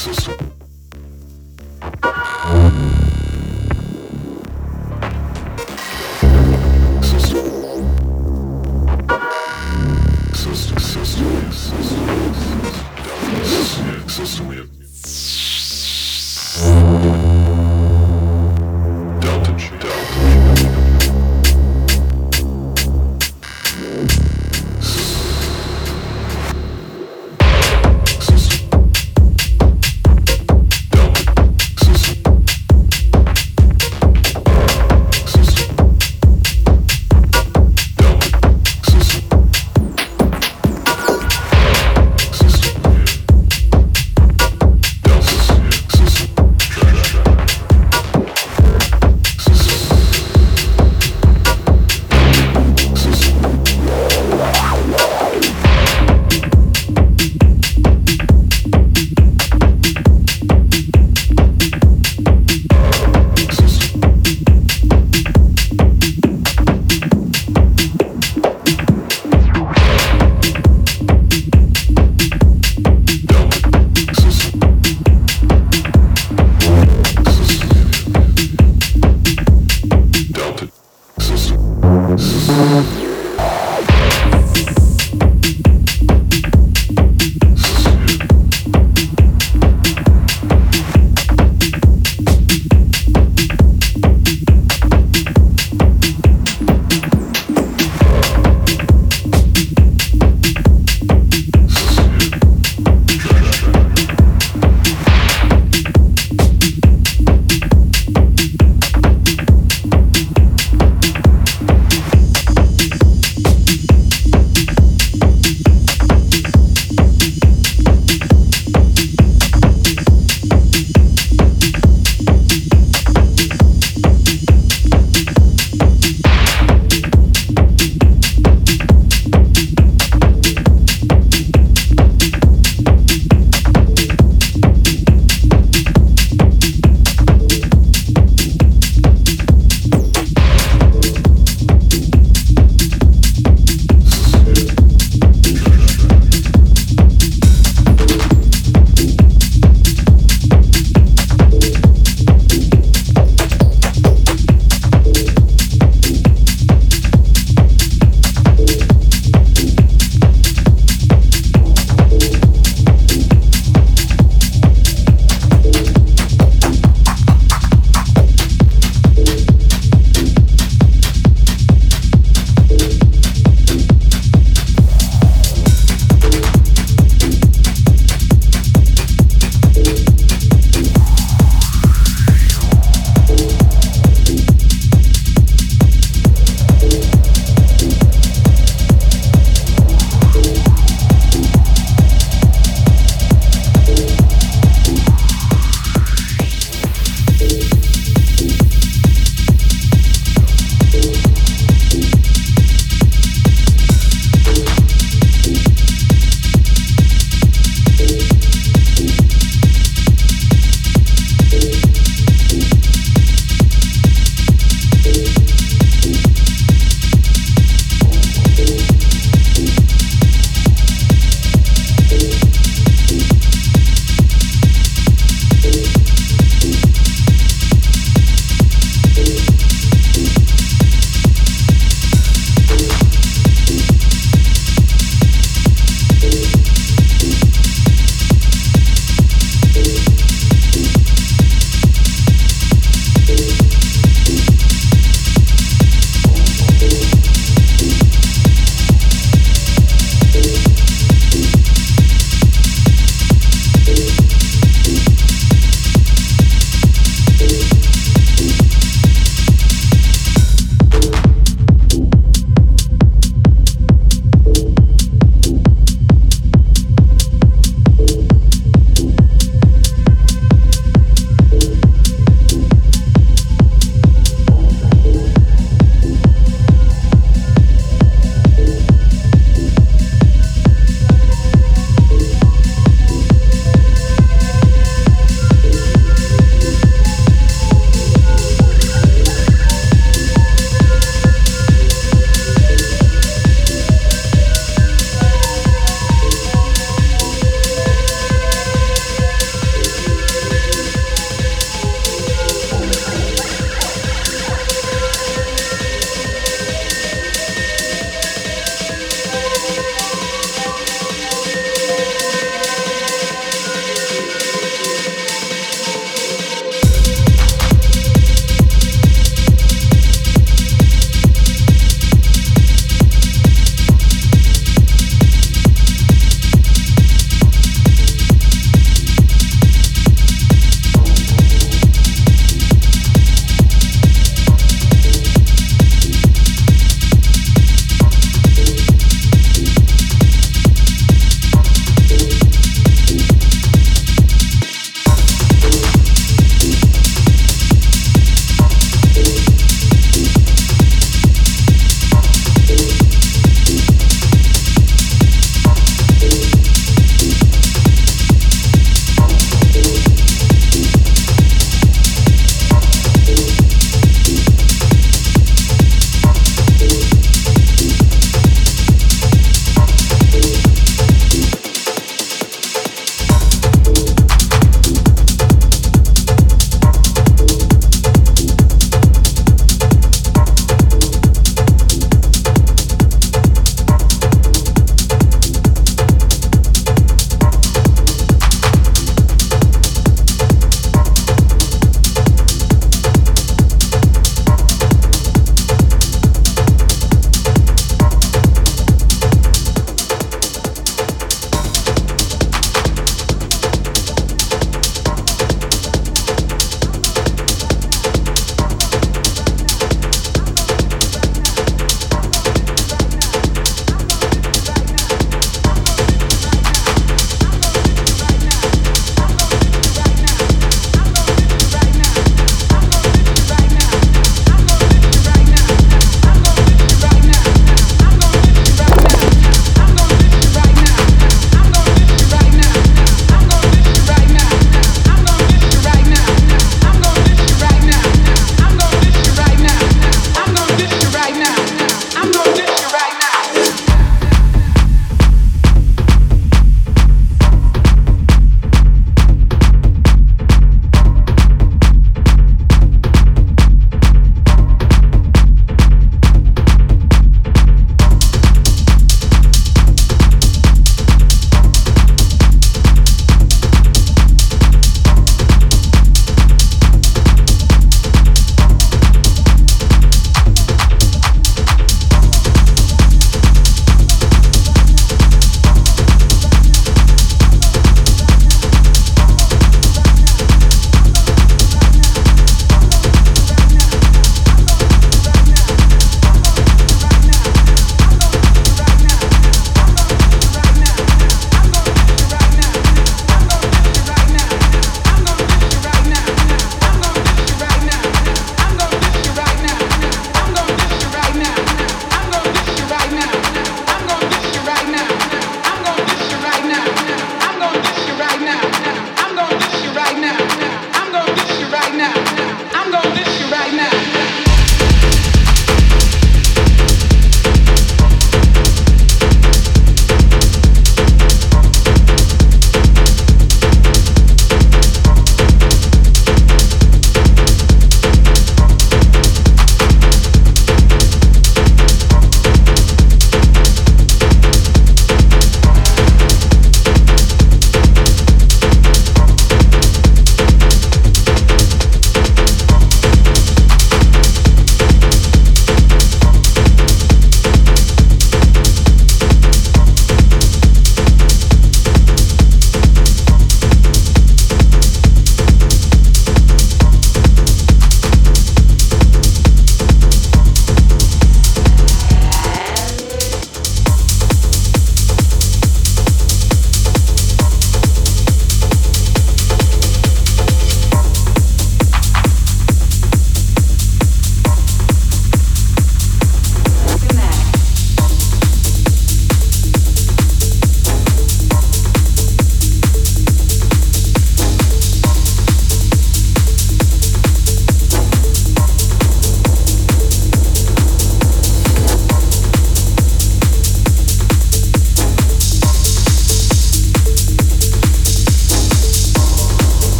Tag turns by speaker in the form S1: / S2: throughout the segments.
S1: System.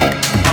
S2: Thank you.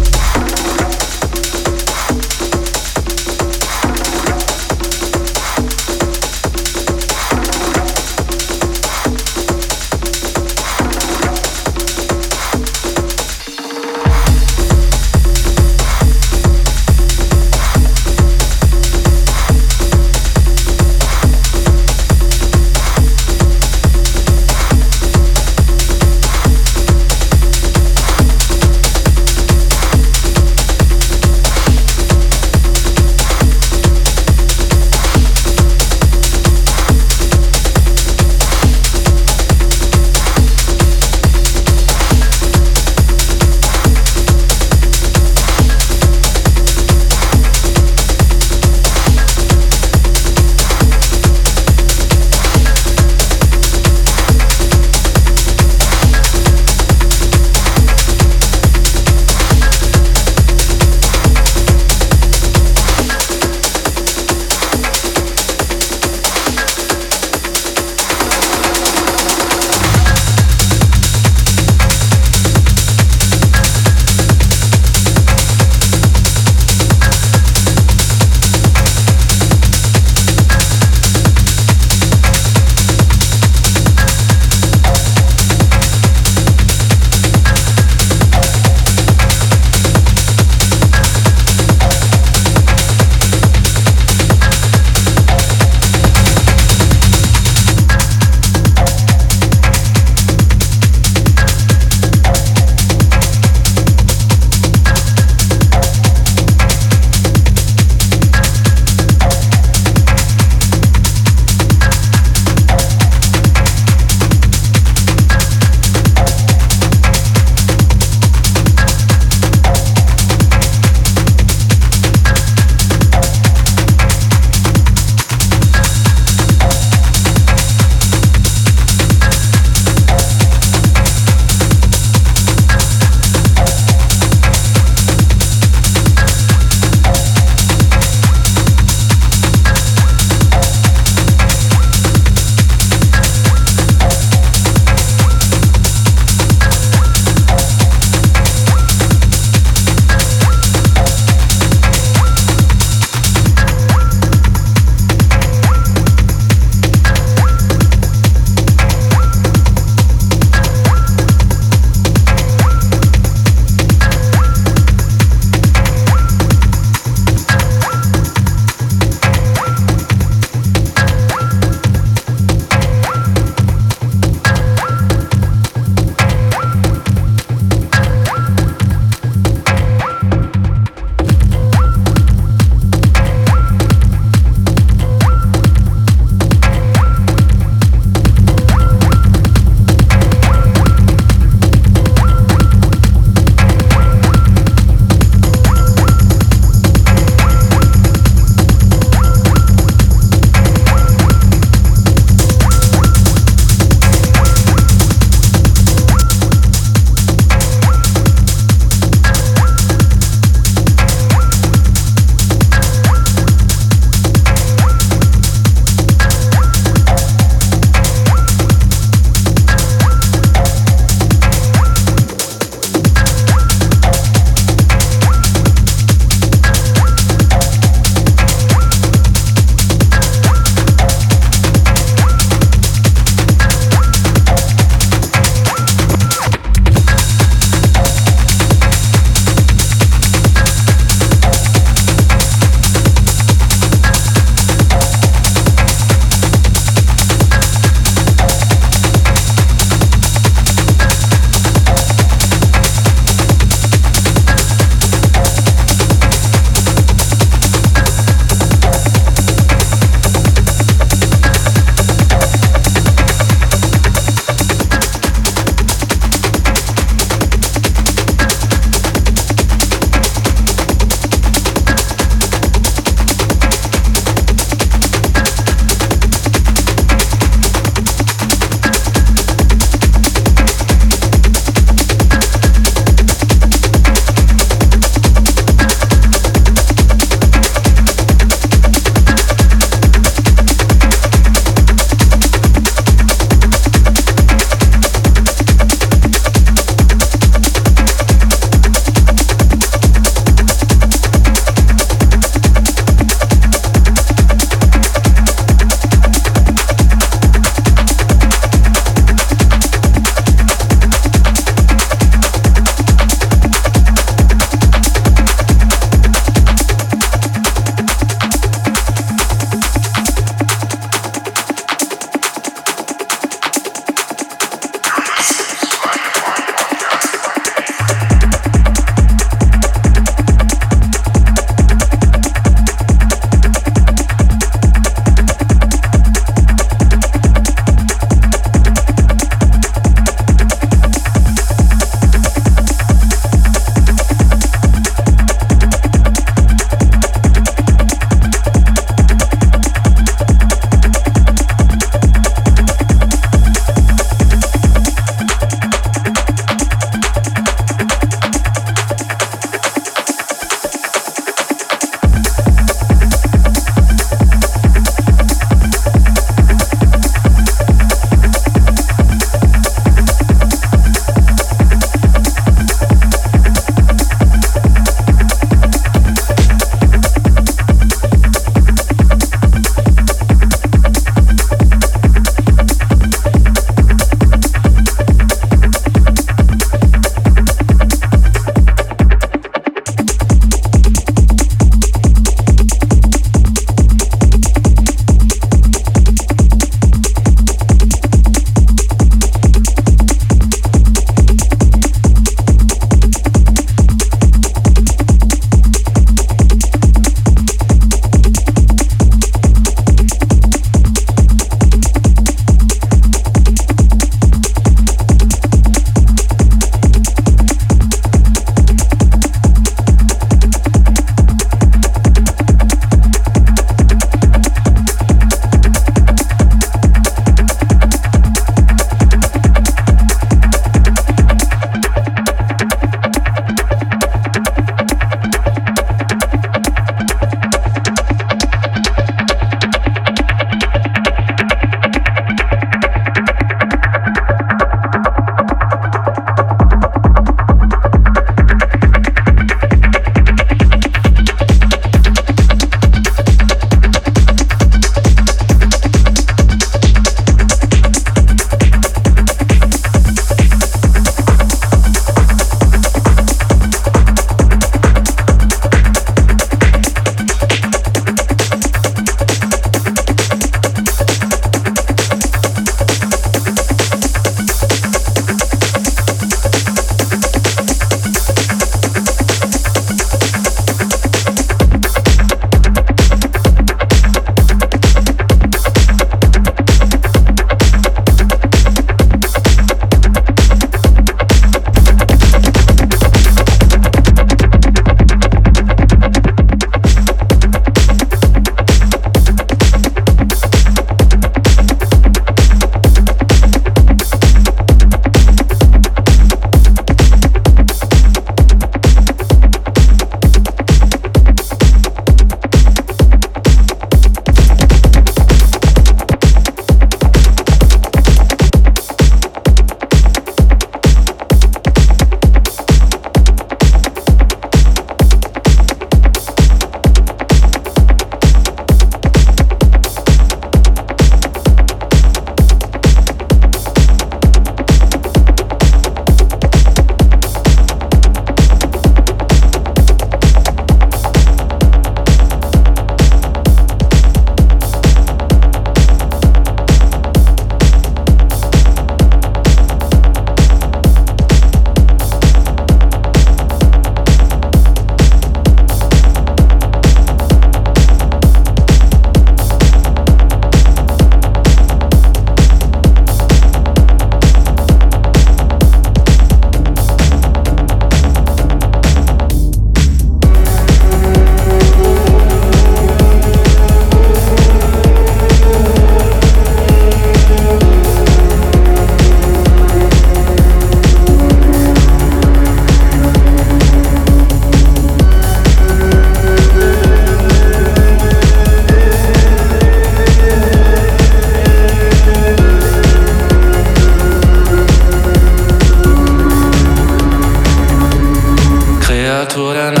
S3: natura